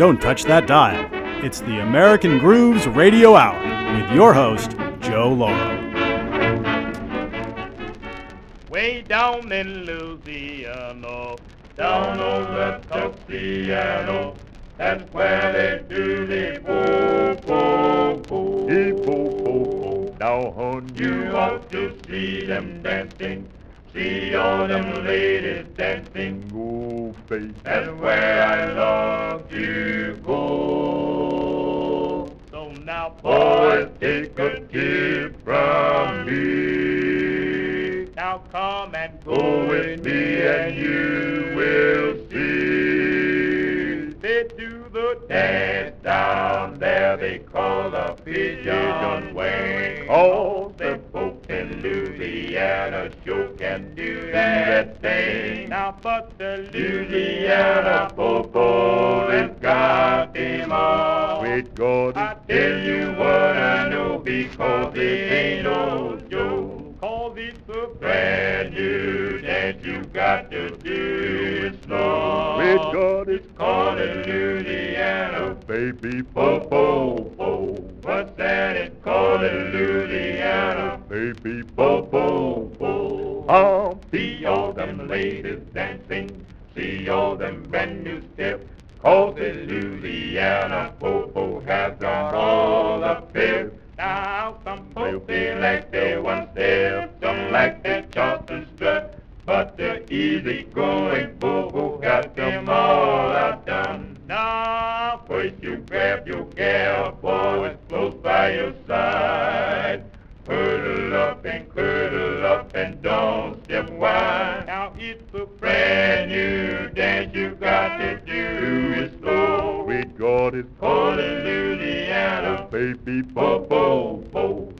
Don't touch that dial. It's the American Grooves Radio Hour with your host, Joe Lauro. Way down in Louisiana, down on the Tuxiano, that's where they do the po-po-po. The po-po-po. Now, hon, you ought to see them dancing. See all them ladies dancing. Go, face. That's where I love to go. So now, boys, take a tip from me. Now come and go with me and you will see. They do the dance down there they call the pigeon wing. All the folk in Louisiana sure can do that thing. Now but the Louisiana popo has got them all. Wait, God, I tell you what I know because it ain't no joke. Cause it's a brand new dance you got to do it slow. Wait, God, it's called a Louisiana baby popo po. What's that? It's called a Louisiana baby popo po. Oh, see all them ladies dancing, see all them brand new steps. Cause the Louisiana popo has got all the pep. Now some folks they like their one step, some like their Charleston strut. But the easy going popo got them all outdone. Now first you grab your gal, boy, close by your side. Hurdle up and curdle up and don't step wide. Now it's a brand new dance you've got to do it slow. We got it a Louisiana baby popo po. What's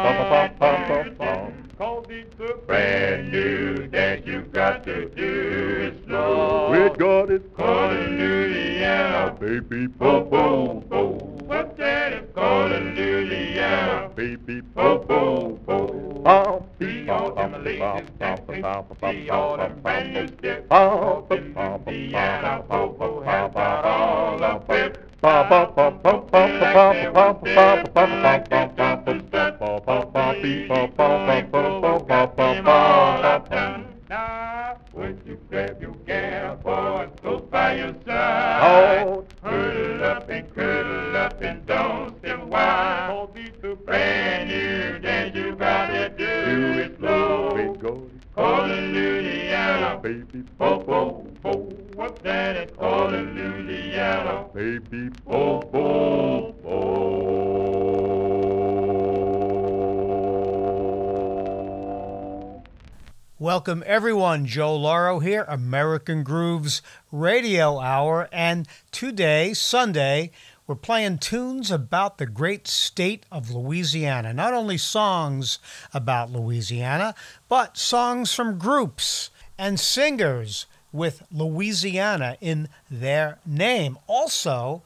got to do it slow. We got it called a Louisiana baby popo po. What's that? It's called Louisiana baby popo po. Oh, see all them ladies dancing, see all them new steps. Oh, the Louisiana popo has got all the whip. Ba ba ba ba ba ba ba ba ba ba ba ba now, would you care for boy, go by your side? Oh, hurdle up and curdle up and don't step wide. Welcome, everyone. Joe Lauro here, American Grooves Radio Hour. And today, Sunday, we're playing tunes about the great state of Louisiana. Not only songs about Louisiana, but songs from groups and singers with Louisiana in their name. Also,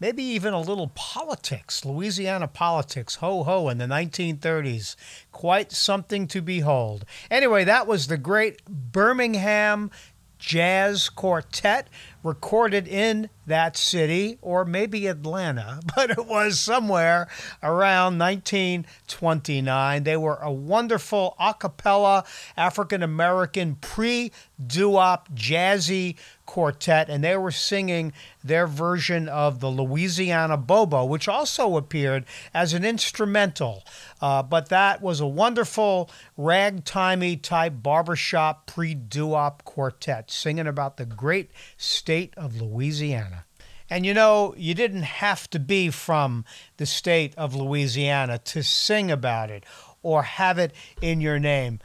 maybe even a little politics, Louisiana politics, ho ho, in the 1930s. Quite something to behold. Anyway, that was the great Birmingham Jazz Quartet recorded in that city or maybe Atlanta, but it was somewhere around 1929. They were a wonderful a cappella African American pre doo-wop jazzy quartet and they were singing their version of the Louisiana Bobo, which also appeared as an instrumental. Uh, but that was a wonderful ragtimey type barbershop pre doo-wop quartet singing about the great state of Louisiana. And you know, you didn't have to be from the state of Louisiana to sing about it or have it in your name.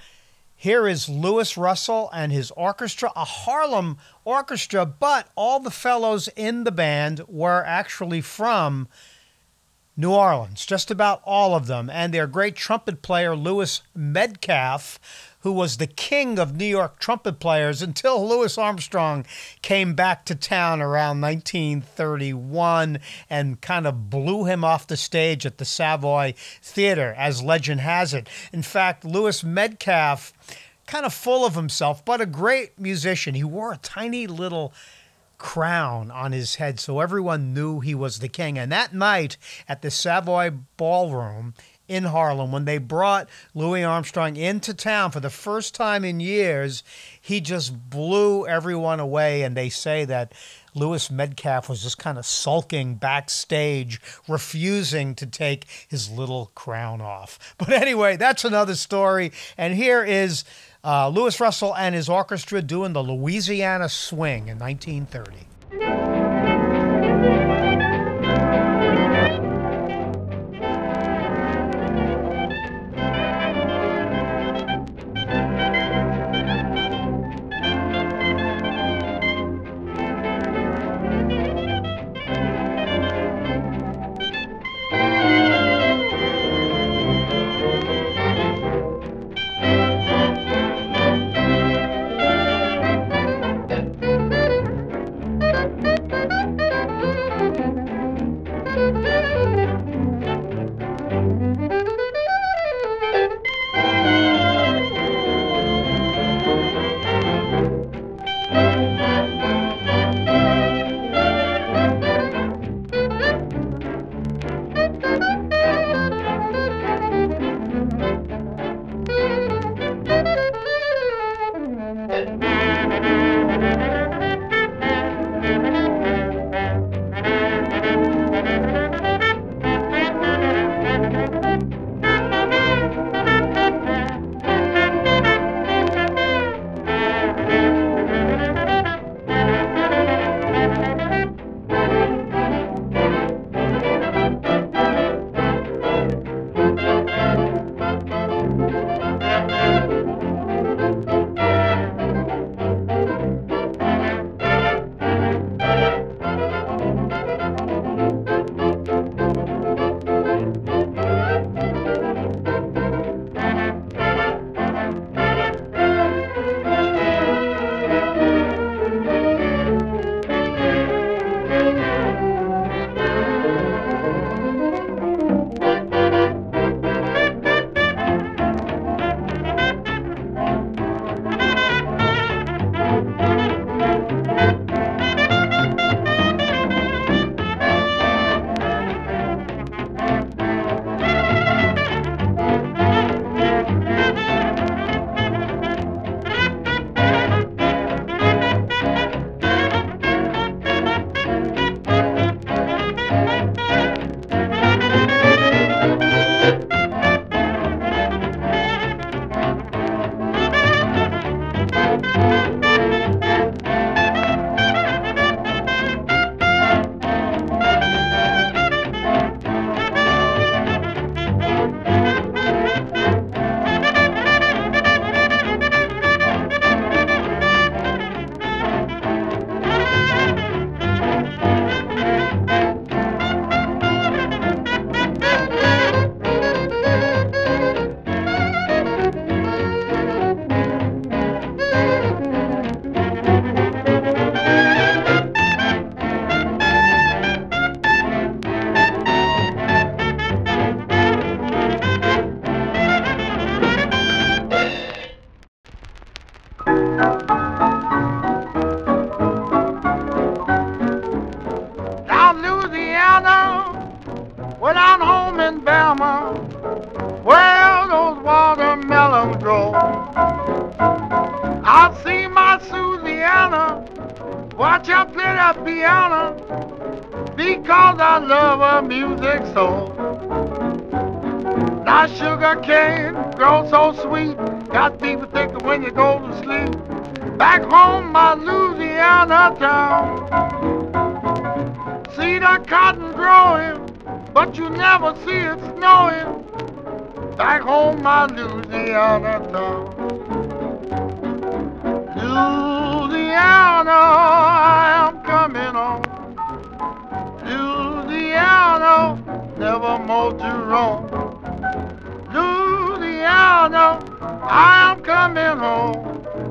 Here is Luis Russell and his orchestra, a Harlem orchestra, but all the fellows in the band were actually from New Orleans, just about all of them. And their great trumpet player, Louis Metcalf, who was the king of New York trumpet players until Louis Armstrong came back to town around 1931 and kind of blew him off the stage at the Savoy Theater, as legend has it. In fact, Louis Metcalf, kind of full of himself, but a great musician, he wore a tiny little crown on his head so everyone knew he was the king. And that night at the Savoy Ballroom in Harlem, when they brought Louis Armstrong into town for the first time in years, he just blew everyone away. And they say that Louis Metcalf was just kind of sulking backstage, refusing to take his little crown off. But anyway, that's another story. And here is uh, Luis Russell and his orchestra doing the Louisiana Swing in 1930.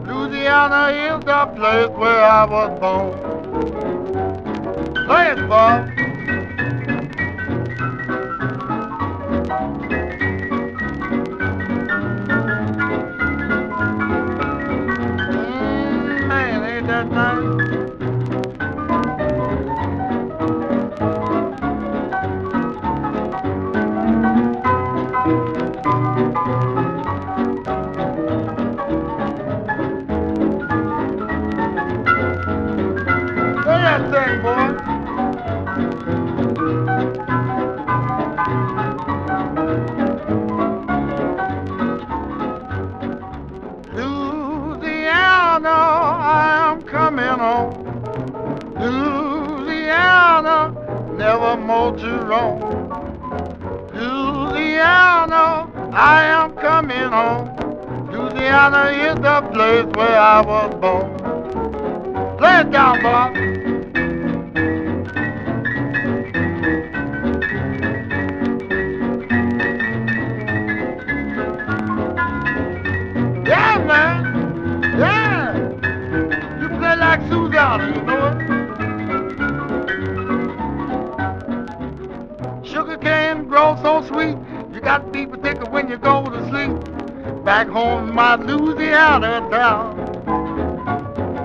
Louisiana is the place where I was born. Play it. Louisiana is the place where I was born. Play it down, Bob. Louisiana town.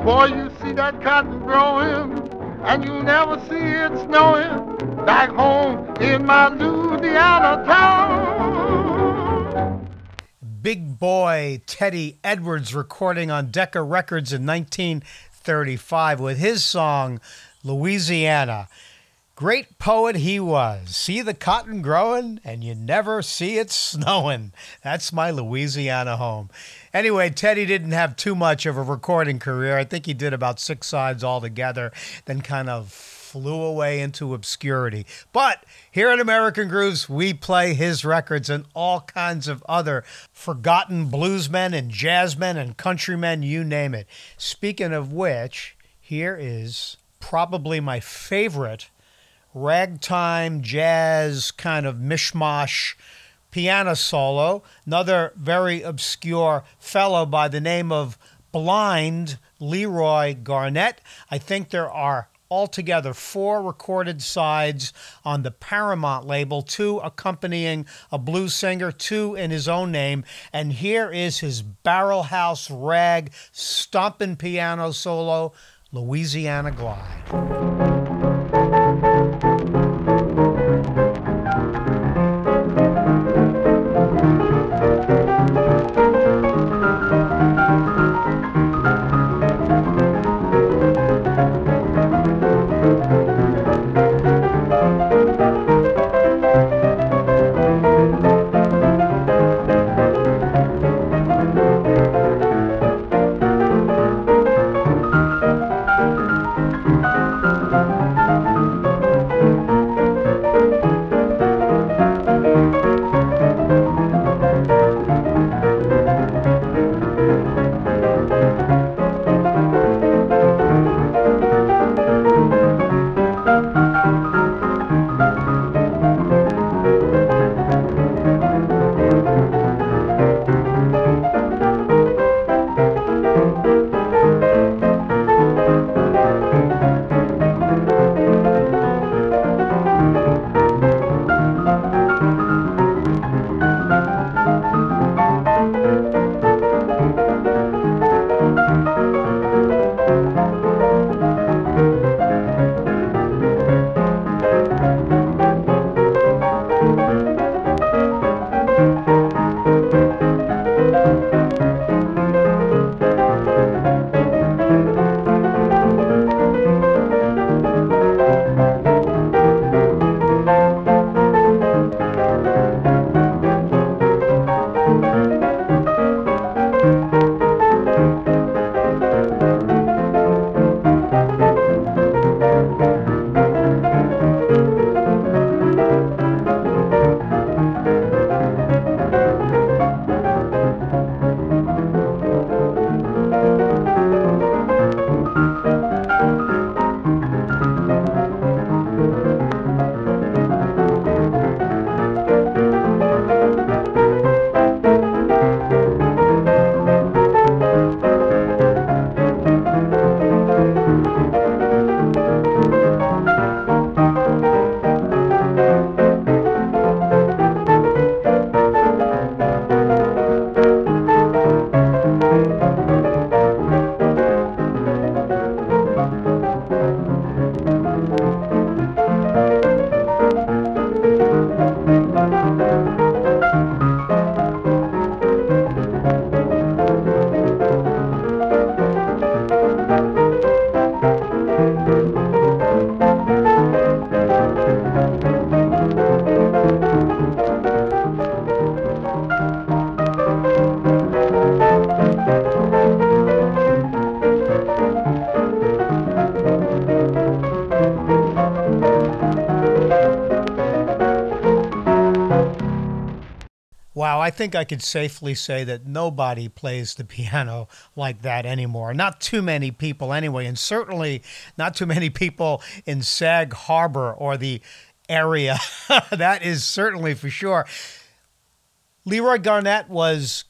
Boy, you see that cotton growing, and you never see it snowing. Back home in my Louisiana town. Big Boy Teddy Edwards recording on Decca Records in 1935 with his song Louisiana. Great poet he was. See the cotton growing and you never see it snowing. That's my Louisiana home. Anyway, Teddy didn't have too much of a recording career. I think he did about six sides altogether, then kind of flew away into obscurity. But here at American Grooves, we play his records and all kinds of other forgotten bluesmen and jazzmen and countrymen, you name it. Speaking of which, here is probably my favorite ragtime jazz kind of mishmash piano solo. Another very obscure fellow by the name of Blind Leroy Garnett. I think there are altogether four recorded sides on the Paramount label, two accompanying a blues singer, two in his own name. And here is his barrel house rag stomping piano solo, Louisiana Glide. Think I could safely say that nobody plays the piano like that anymore. Not too many people, anyway, and certainly not too many people in Sag Harbor or the area. that is certainly for sure. Leroy Garnett was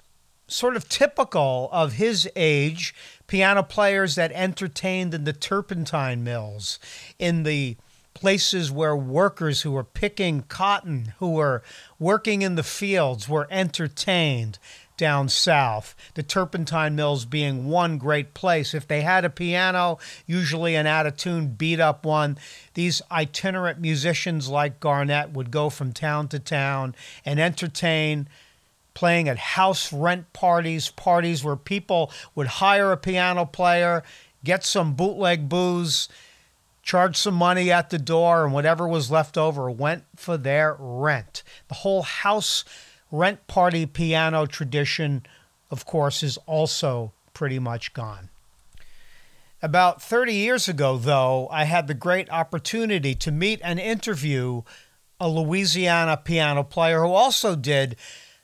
sort of typical of his age piano players that entertained in the turpentine mills, in the places where workers who were picking cotton, who were working in the fields, were entertained down south. The turpentine mills being one great place. If they had a piano, usually an out of tune, beat up one, these itinerant musicians like Garnett would go from town to town and entertain playing at house rent parties, parties where people would hire a piano player, get some bootleg booze, charge some money at the door, and whatever was left over went for their rent. The whole house rent party piano tradition, of course, is also pretty much gone. About 30 years ago, though, I had the great opportunity to meet and interview a Louisiana piano player who also did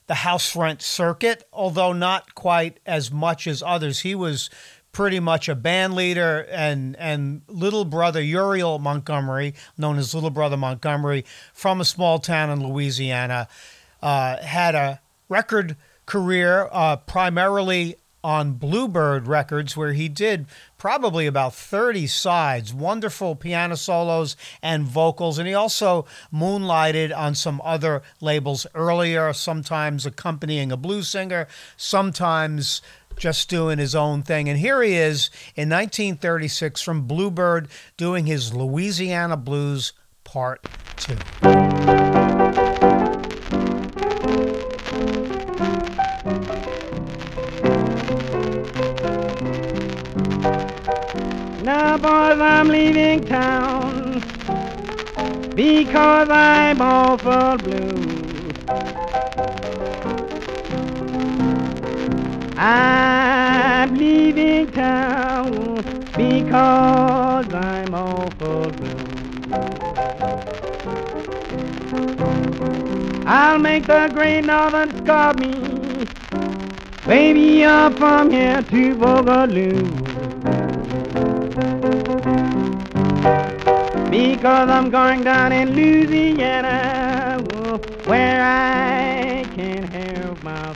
the house rent circuit, although not quite as much as others. He was pretty much a band leader and and little brother Eurreal Montgomery, known as Little Brother Montgomery, from a small town in Louisiana, uh, had a record career uh, primarily on Bluebird Records, where he did probably about 30 sides, wonderful piano solos and vocals. And he also moonlighted on some other labels earlier, sometimes accompanying a blues singer, sometimes just doing his own thing. And here he is in 1936 from Bluebird doing his Louisiana Blues Part 2. Now, boys, I'm leaving town because I'm awful blue. I'm leaving town because I'm awful blue. I'll make the great northern scar me. Baby, up from here to Boogaloo. Because I'm going down in Louisiana where I can help my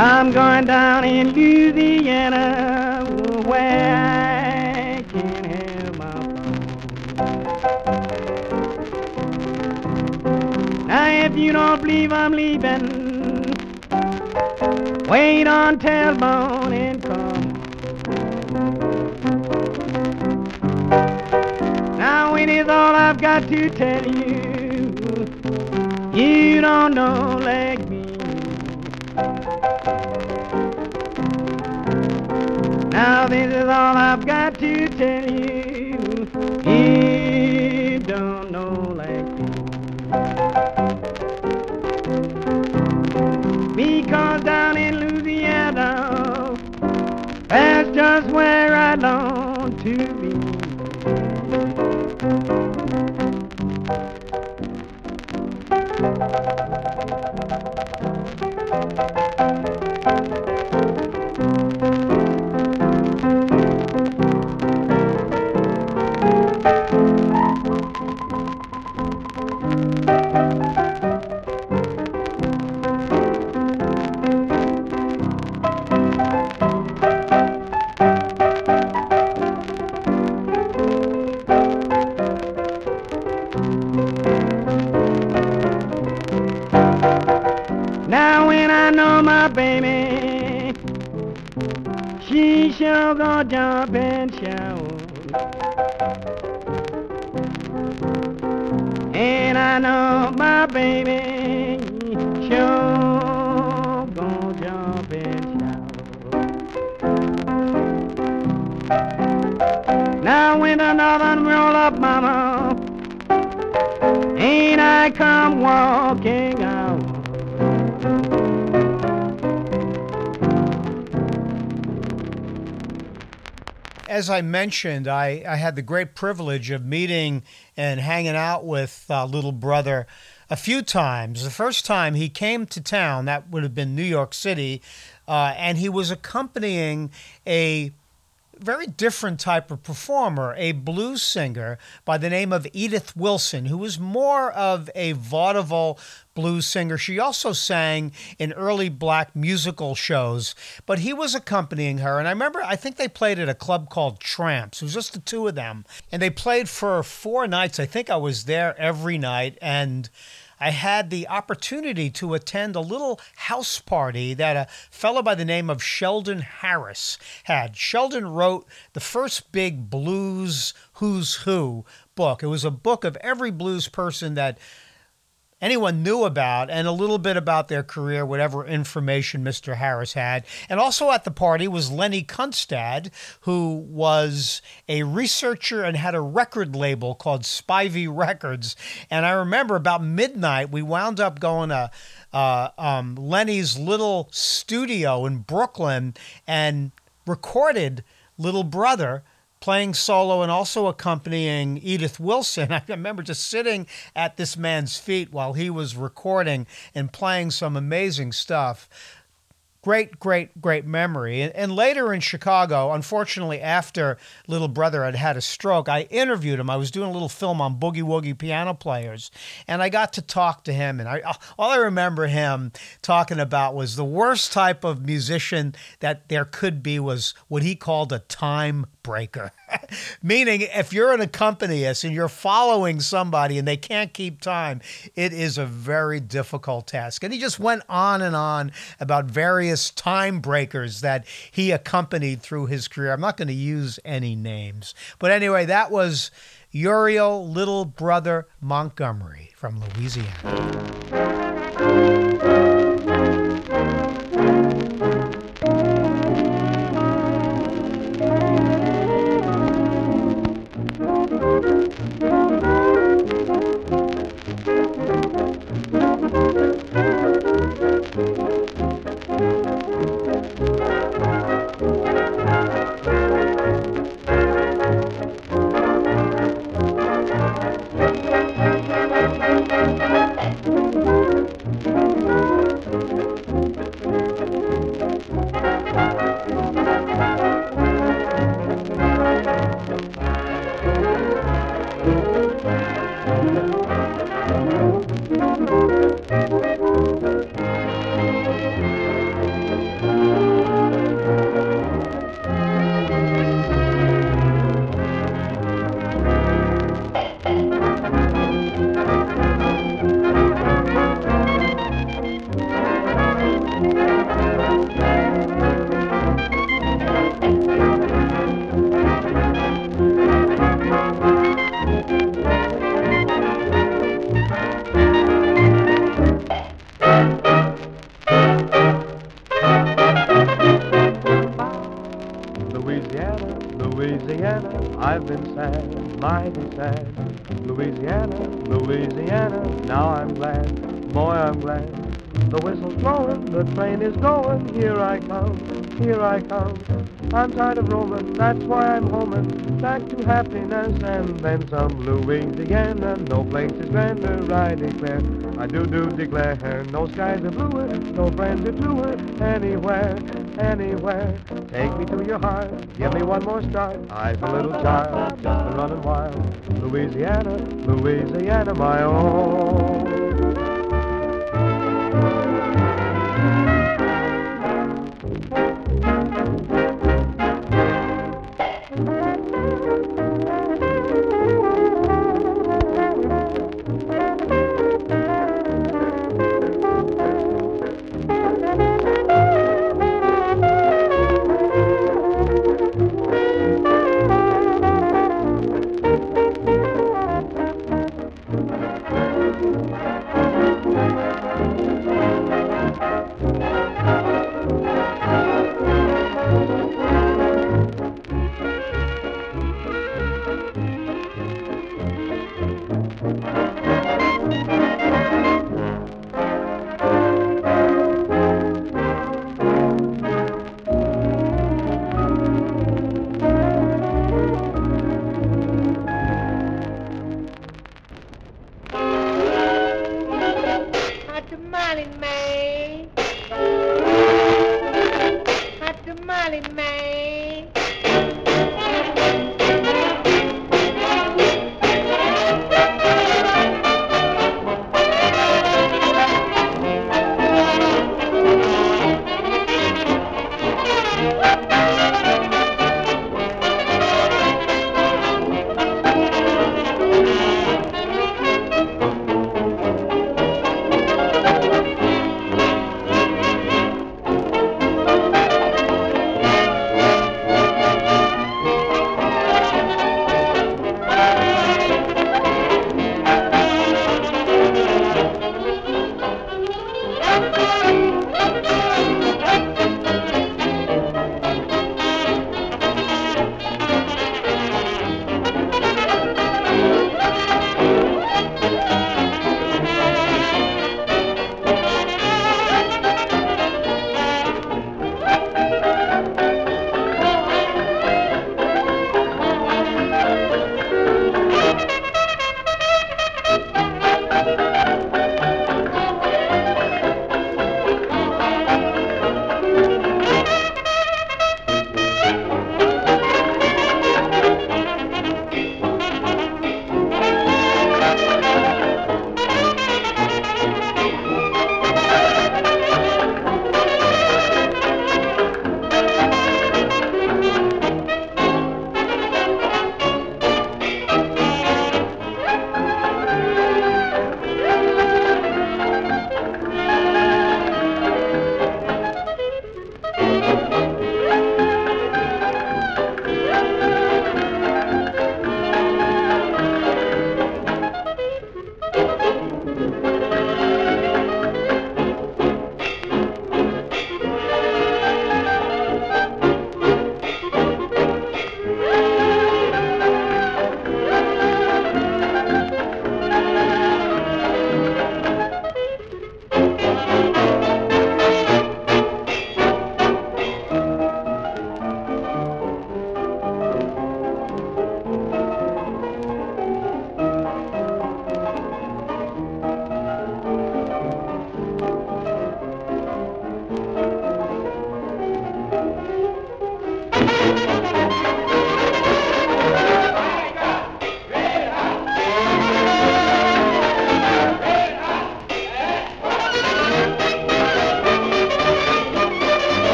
I'm going down in Louisiana where I can have my fun. Now, if you don't believe I'm leaving, wait until morning comes. Now, it is all I've got to tell you. You don't know like Now this is all I've got to tell you. Now when I know my baby, she sure gonna jump and shout. And I know my baby, sure gonna jump and shout. Now when the northern roll up, mama, ain't I come walking as I mentioned, I, I had the great privilege of meeting and hanging out with uh, little brother a few times. The first time he came to town, that would have been New York City, uh, and he was accompanying a very different type of performer, a blues singer by the name of Edith Wilson, who was more of a vaudeville blues singer. She also sang in early black musical shows, but he was accompanying her. And I remember, I think they played at a club called Tramps. It was just the two of them. And they played for four nights. I think I was there every night. And I had the opportunity to attend a little house party that a fellow by the name of Sheldon Harris had. Sheldon wrote the first big blues Who's Who book. It was a book of every blues person that anyone knew about and a little bit about their career, whatever information Mr. Harris had. And also at the party was Lenny Kunstadt, who was a researcher and had a record label called Spivey Records. And I remember about midnight, we wound up going to uh, um, Lenny's little studio in Brooklyn and recorded Little Brother playing solo and also accompanying Edith Wilson. I remember just sitting at this man's feet while he was recording and playing some amazing stuff. Great, great, great memory. And, later in Chicago, unfortunately, after Little Brother had had a stroke, I interviewed him. I was doing a little film on boogie woogie piano players, and I got to talk to him. And I, uh, all I remember him talking about was the worst type of musician that there could be was what he called a time breaker. Meaning, if you're an accompanist and you're following somebody and they can't keep time, it is a very difficult task. And he just went on and on about various time breakers that he accompanied through his career. I'm not going to use any names. But anyway, that was Eurreal Little Brother Montgomery from Louisiana. I'm tired of roaming, that's why I'm homing back to happiness and then some Louisiana. No place is grander, I declare. I do do declare, no skies are bluer, no friends are truer, anywhere, anywhere. Take me to your heart, give me one more start. I've a little child, just been running wild. Louisiana, Louisiana, my own.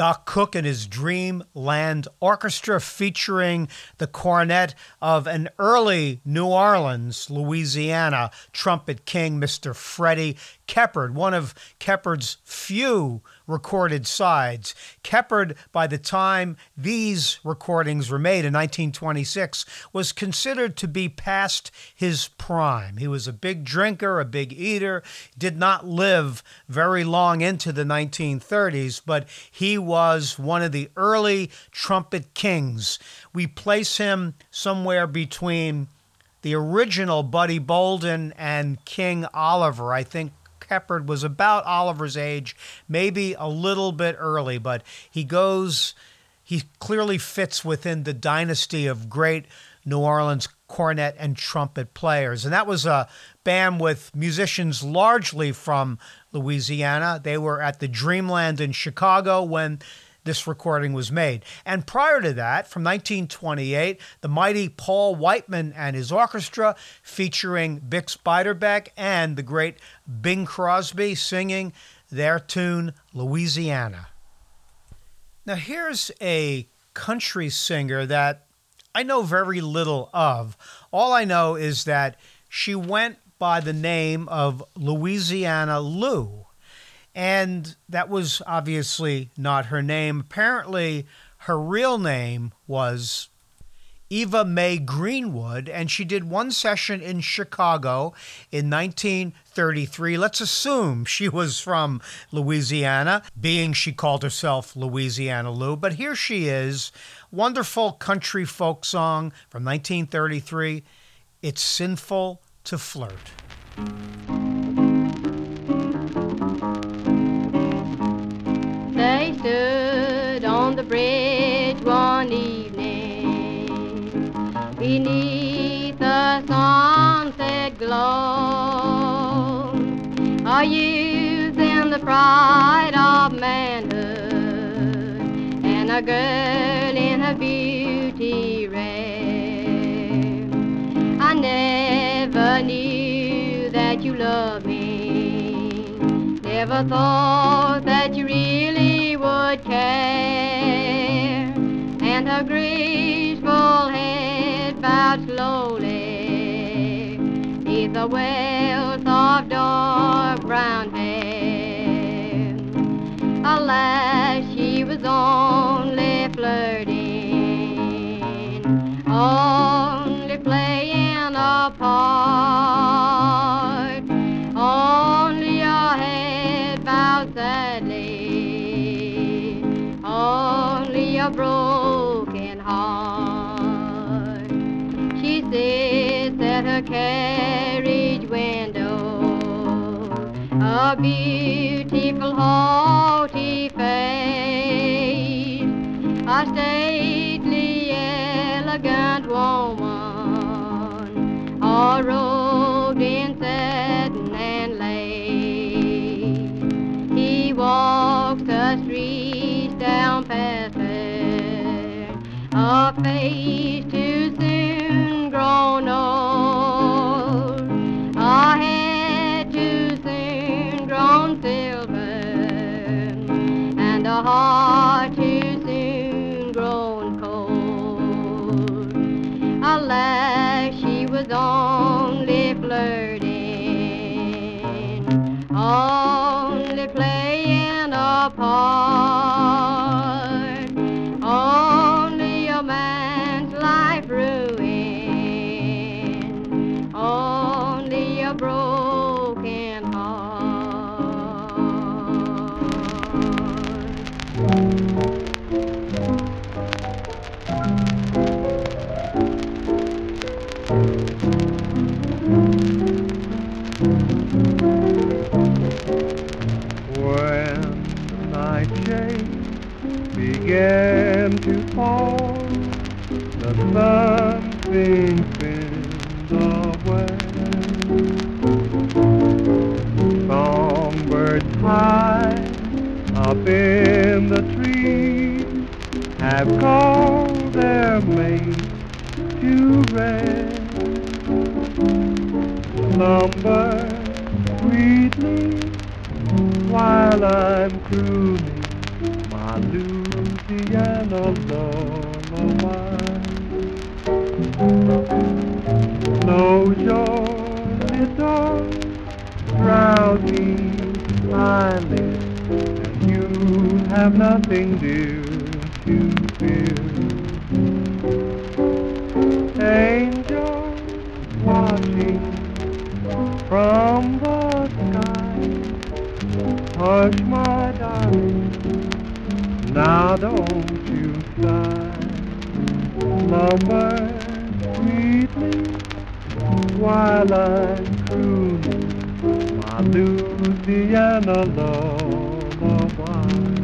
Doc Cook and his Dreamland Orchestra featuring the cornet of an early New Orleans, Louisiana trumpet king, Mr. Freddie Keppard, one of Keppard's few recorded sides. Keppard, by the time these recordings were made in 1926, was considered to be past his prime. He was a big drinker, a big eater, did not live very long into the 1930s, but he was one of the early trumpet kings. We place him somewhere between the original Buddy Bolden and King Oliver. I think Keppard was about Oliver's age, maybe a little bit early, but he goes, he clearly fits within the dynasty of great New Orleans cornet and trumpet players. And that was a band with musicians largely from Louisiana. They were at the Dreamland in Chicago when this recording was made. And prior to that, from 1928, the mighty Paul Whiteman and his orchestra, featuring Bix Beiderbecke and the great Bing Crosby, singing their tune, Louisiana. Now, here's a country singer that I know very little of. All I know is that she went by the name of Louisiana Lou. And that was obviously not her name. Apparently, her real name was Eva Mae Greenwood, and she did one session in Chicago in 1933. Let's assume she was from Louisiana, being she called herself Louisiana Lou. But here she is, wonderful country folk song from 1933. It's sinful to flirt. Bridge one evening beneath the sunset glow. for youth and the pride of manhood, and a girl in her beauty rare. I never knew that you loved me, never thought that you really would care, her graceful head bowed slowly neath the wealth of dark brown hair. Alas, she was only flirting, only playing a part, a beautiful haughty face, a stately elegant woman, all robed in satin and lace. He walks the streets down past her, a face while I'm crooning my Louisiana lullaby. Close your little drowsy eyelids, and you have nothing dear to fear. Hush, my darling, now don't you sigh. Slumber sweetly while I'm crooning my Louisiana lullaby.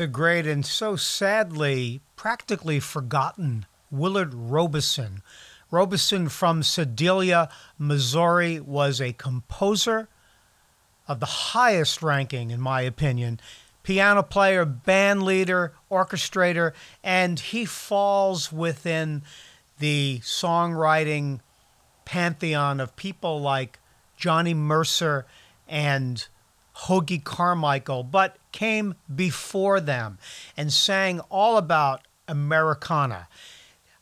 The great and so sadly practically forgotten Willard Robison. Robison from Sedalia, Missouri, was a composer of the highest ranking, in my opinion. Piano player, band leader, orchestrator, and he falls within the songwriting pantheon of people like Johnny Mercer and Hoagy Carmichael, but came before them and sang all about Americana.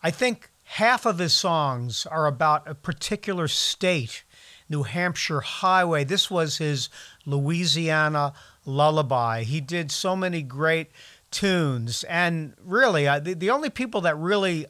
I think half of his songs are about a particular state, New Hampshire Highway. This was his Louisiana lullaby. He did so many great tunes, and really, the, the only people that really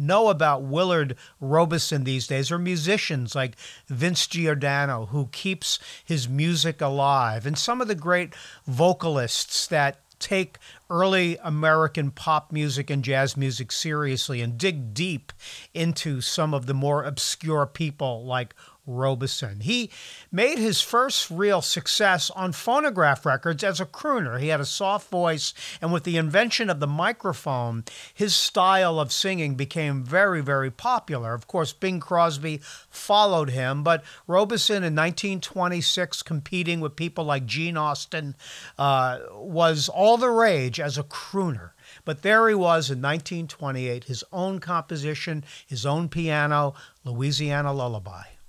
know about Willard Robison these days. Are musicians like Vince Giordano, who keeps his music alive, and some of the great vocalists that take early American pop music and jazz music seriously and dig deep into some of the more obscure people like Robison. He made his first real success on phonograph records as a crooner. He had a soft voice, and with the invention of the microphone, his style of singing became very, very popular. Of course, Bing Crosby followed him, but Robison in 1926, competing with people like Gene Austin, uh, was all the rage as a crooner. But there he was in 1928, his own composition, his own piano, Louisiana Lullaby.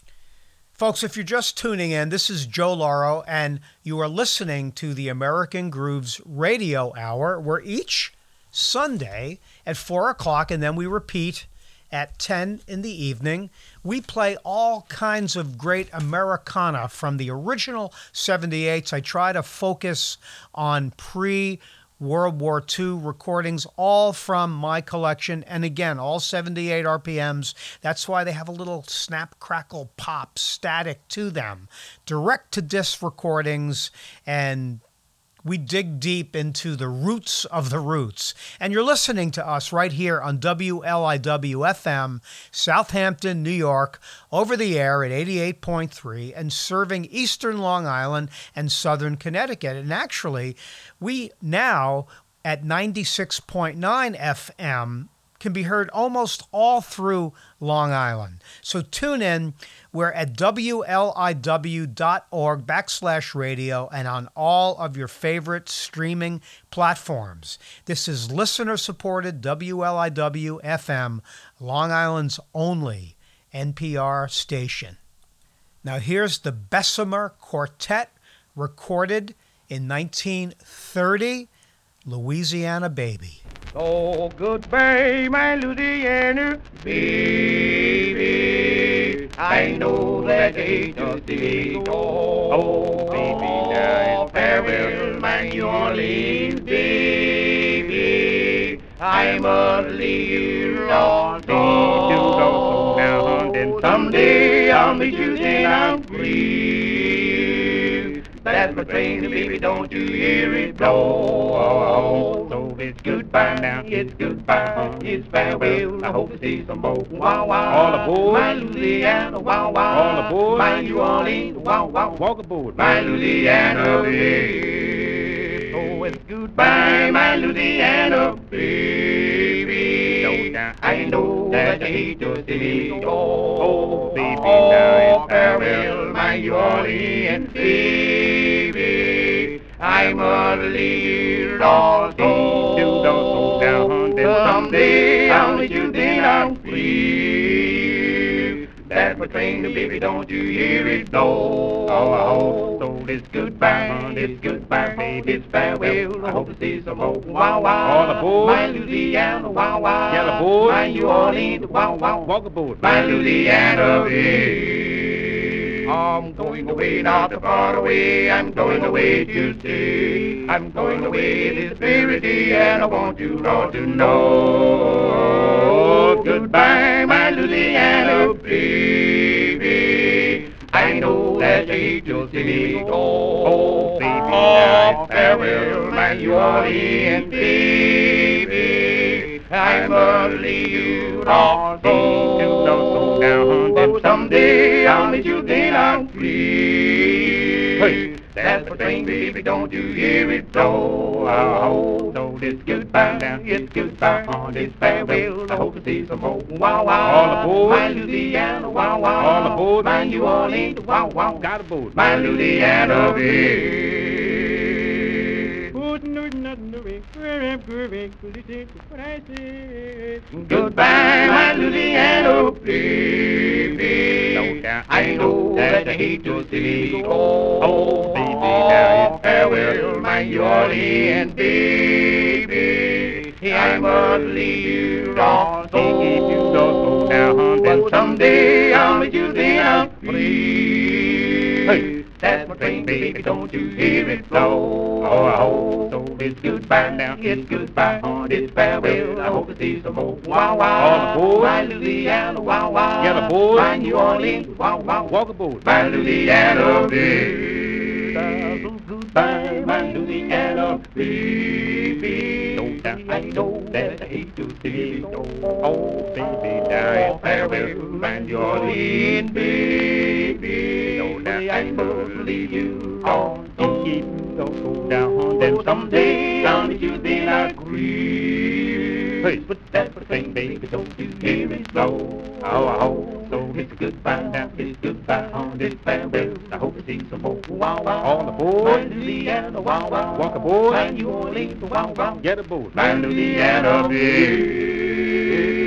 Folks, if you're just tuning in, this is Joe Lauro, and you are listening to the American Grooves Radio Hour, where each Sunday at 4 o'clock, and then we repeat at 10 in the evening, we play all kinds of great Americana from the original 78s. I try to focus on pre World War II recordings, all from my collection. And again, all 78 RPMs. That's why they have a little snap, crackle, pop static to them. Direct to disc recordings and we dig deep into the roots of the roots. And you're listening to us right here on WLIW FM, Southampton, New York, over the air at 88.3 and serving eastern Long Island and southern Connecticut. And actually, we now at 96.9 FM can be heard almost all through Long Island. So tune in. We're at WLIW.org backslash radio and on all of your favorite streaming platforms. This is listener supported WLIW FM, Long Island's only NPR station. Now here's the Bessemer Quartet recorded in 1930, Louisiana Baby. Oh, goodbye, my Louisiana baby. I know that they just did go. Oh, baby, now farewell, my New Orleans baby. I must leave you all so now and someday I'll meet you then I'm free. That's my train, baby, don't you hear it blow? It's goodbye now, it's goodbye, it's farewell. I hope to see some more. Wow, wow. All aboard. My Louisiana, wow, wow. All aboard. My New Orleans, wow, wow. Walk aboard. My Louisiana, baby. Oh, it's goodbye, my Louisiana, baby. I know that I hate your city. Oh, baby, oh, now it's farewell, my New Orleans, baby. I must leave all Don't slow down, then Someday I'll meet you, then I'm free. That's my train, baby, don't you hear it blow? Oh, oh, oh, so it's goodbye, it's goodbye, baby, it's farewell. I hope to see some more. Wow, wow. All aboard. My Louisiana, wow, wow. Get aboard. My New Orleans, wow, wow. Walk aboard. My Louisiana, babe. I'm going away, not far away. I'm going away to stay. I'm going away this very day, and I want you all to know. Goodbye, my Louisiana baby. I know that you hate your city. Oh, baby, oh. now farewell, my New Orleans baby. I must leave you all so down. Then oh, someday I'll meet you, then I'm free. Hey. That's the thing, baby, don't you hear it blow? Oh, so it's goodbye, now it's goodbye, on this farewell. I hope to see some more. Wow, wow. All aboard. My Louisiana, wow, wow. All aboard. My New Orleans, wow, wow. Got aboard. My Louisiana, Goodbye, my Louisiana baby. I know that I hate your city. Oh, baby, now my New Orleans baby. I must leave you on. So if you go so down, then someday I'll meet you free. Hey. That's my train, baby, don't you hear it blow? Oh, I hope so. It's goodbye now, it's goodbye, on it's farewell. I hope to see some more. Wow, wow. All aboard. My Louisiana, wow, wow. Get aboard. My New Orleans, wow, wow. Walk aboard. My Louisiana baby. Goodbye, my Louisiana baby. I know that I hate to see you go. Oh, baby, die farewell, my New Orleans baby. No, I leave you on. Don't oh, keep don't go down. Then oh, someday I'll meet you, then I but that's the thing, baby, don't you hear it blow? Oh, I hope so. It's goodbye now, it's goodbye on this farewell. I hope to see some more. Wow, wow. All. My Louisiana, wow, wow. Walk aboard. New Orleans, wow, wow. Get aboard. Louisiana baby.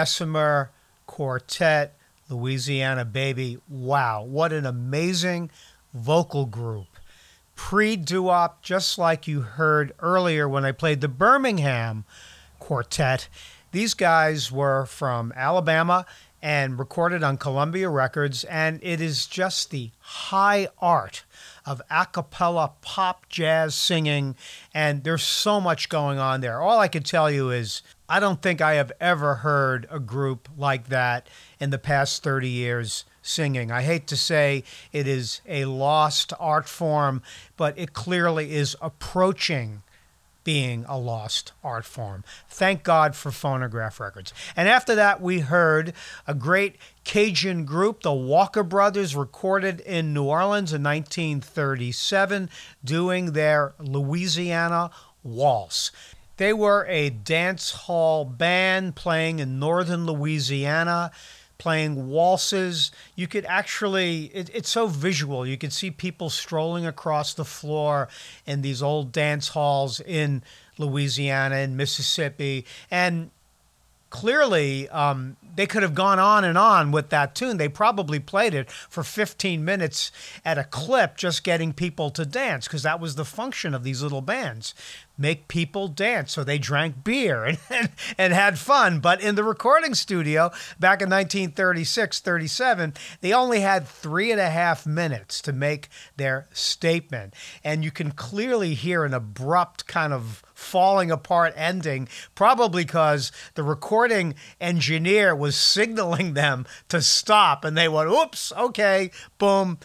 Bessemer Quartet, Louisiana Baby. Wow, what an amazing vocal group. Pre doo-wop, just like you heard earlier when I played the Birmingham Quartet. These guys were from Alabama and recorded on Columbia Records, and it is just the high art of a cappella pop jazz singing, and there's so much going on there. All I can tell you is I don't think I have ever heard a group like that in the past 30 years singing. I hate to say it is a lost art form, but it clearly is approaching being a lost art form. Thank God for phonograph records. And after that, we heard a great Cajun group, the Walker Brothers, recorded in New Orleans in 1937, doing their Louisiana Waltz. They were a dance hall band playing in northern Louisiana, playing waltzes. You could actually, it, it's so visual. You could see people strolling across the floor in these old dance halls in Louisiana and Mississippi. And clearly um, they could have gone on and on with that tune. They probably played it for 15 minutes at a clip, just getting people to dance, because that was the function of these little bands make people dance. So they drank beer and, and, and, had fun. But in the recording studio back in 1936 37, they only had three and a half minutes to make their statement. And you can clearly hear an abrupt kind of falling apart ending, probably because the recording engineer was signaling them to stop and they went, oops, okay, boom.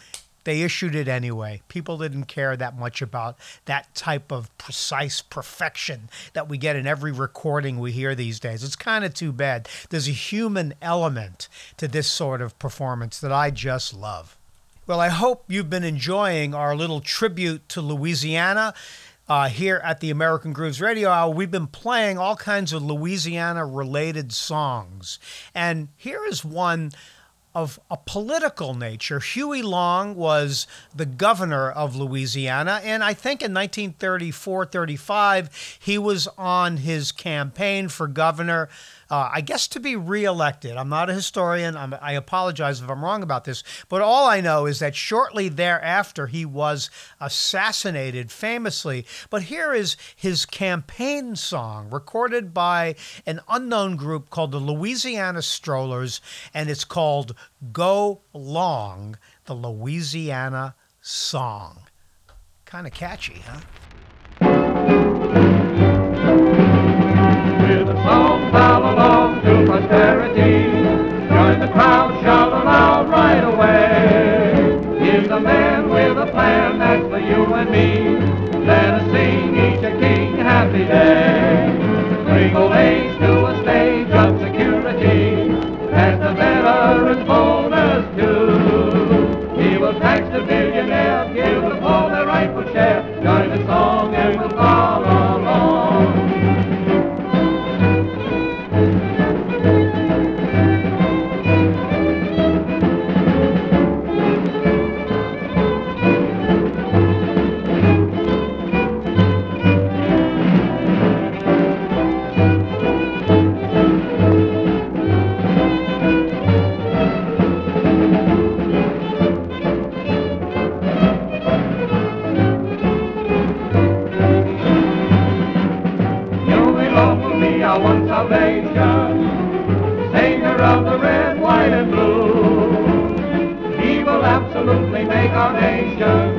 They issued it anyway. People didn't care that much about that type of precise perfection that we get in every recording we hear these days. It's kind of too bad. There's a human element to this sort of performance that I just love. Well, I hope you've been enjoying our little tribute to Louisiana uh, here at the American Grooves Radio Hour, we've been playing all kinds of Louisiana related songs. And here is one of a political nature. Huey Long was the governor of Louisiana, and I think in 1934 35, he was on his campaign for governor uh, I guess to be reelected. I'm not a historian. I'm, i apologize if I'm wrong about this. But all I know is that shortly thereafter, he was assassinated famously. But here is his campaign song recorded by an unknown group called the Louisiana Strollers, and it's called Go Long, the Louisiana Song. Kind of catchy, huh? With a song follow along to prosperity. Join the crowd, shout aloud right away. Here's a man with a plan that's for you and me. Let us sing each a king happy day. Bring old make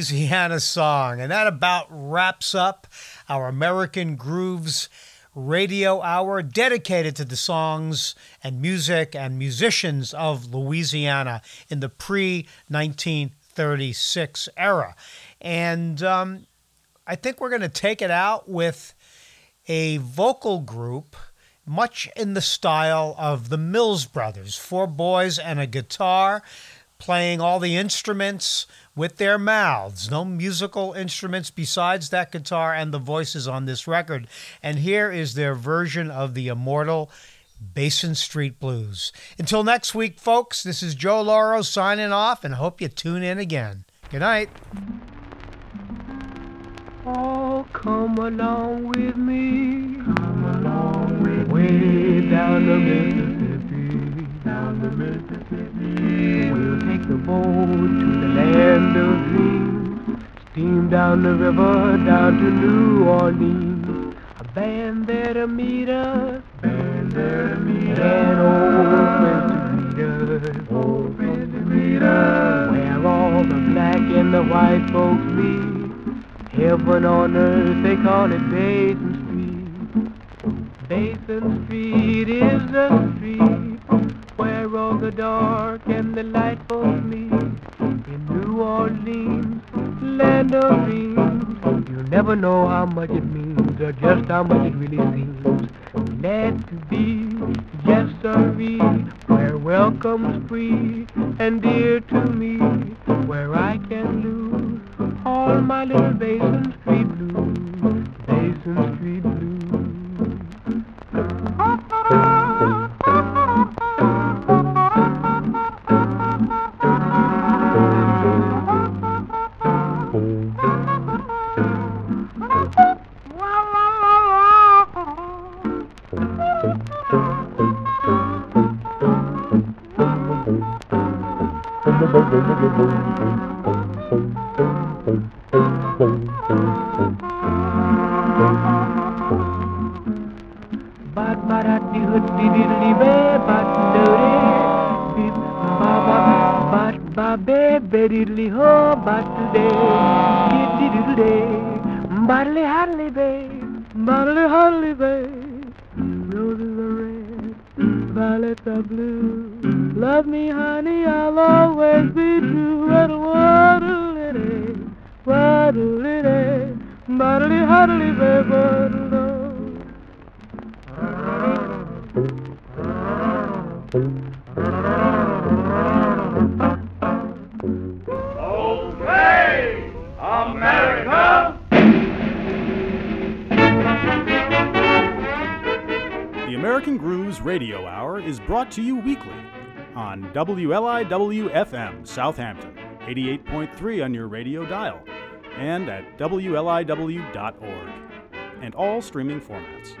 Louisiana song. And that about wraps up our American Grooves radio hour dedicated to the songs and music and musicians of Louisiana in the pre 1936 era. And um, I think we're going to take it out with a vocal group much in the style of the Mills Brothers four boys and a guitar playing all the instruments with their mouths. No musical instruments besides that guitar and the voices on this record. And here is their version of the immortal Basin Street Blues. Until next week, folks, this is Joe Lauro signing off and hope you tune in again. Good night. Oh, come along with me. Come along with Way down the Mississippi. Down the Mississippi. We'll take the boat to the land of dreams. Steam down the river down to New Orleans. A band there to meet us. Band there to meet us. And old friends to greet us. Old friends to greet us. Where all the black and the white folks meet. Heaven on earth, they call it Basin Street. Basin Street is the street where all the dark and the light folks meet. In New Orleans, land of dreams, you'll never know how much it means or just how much it really seems. Glad to be just sirree, where welcome's free and dear to me, where I can lose all my little Basin Street blues, Basin Street Bat on WLIW Southampton, 88.3 on your radio dial, and at WLIW.org, and all streaming formats.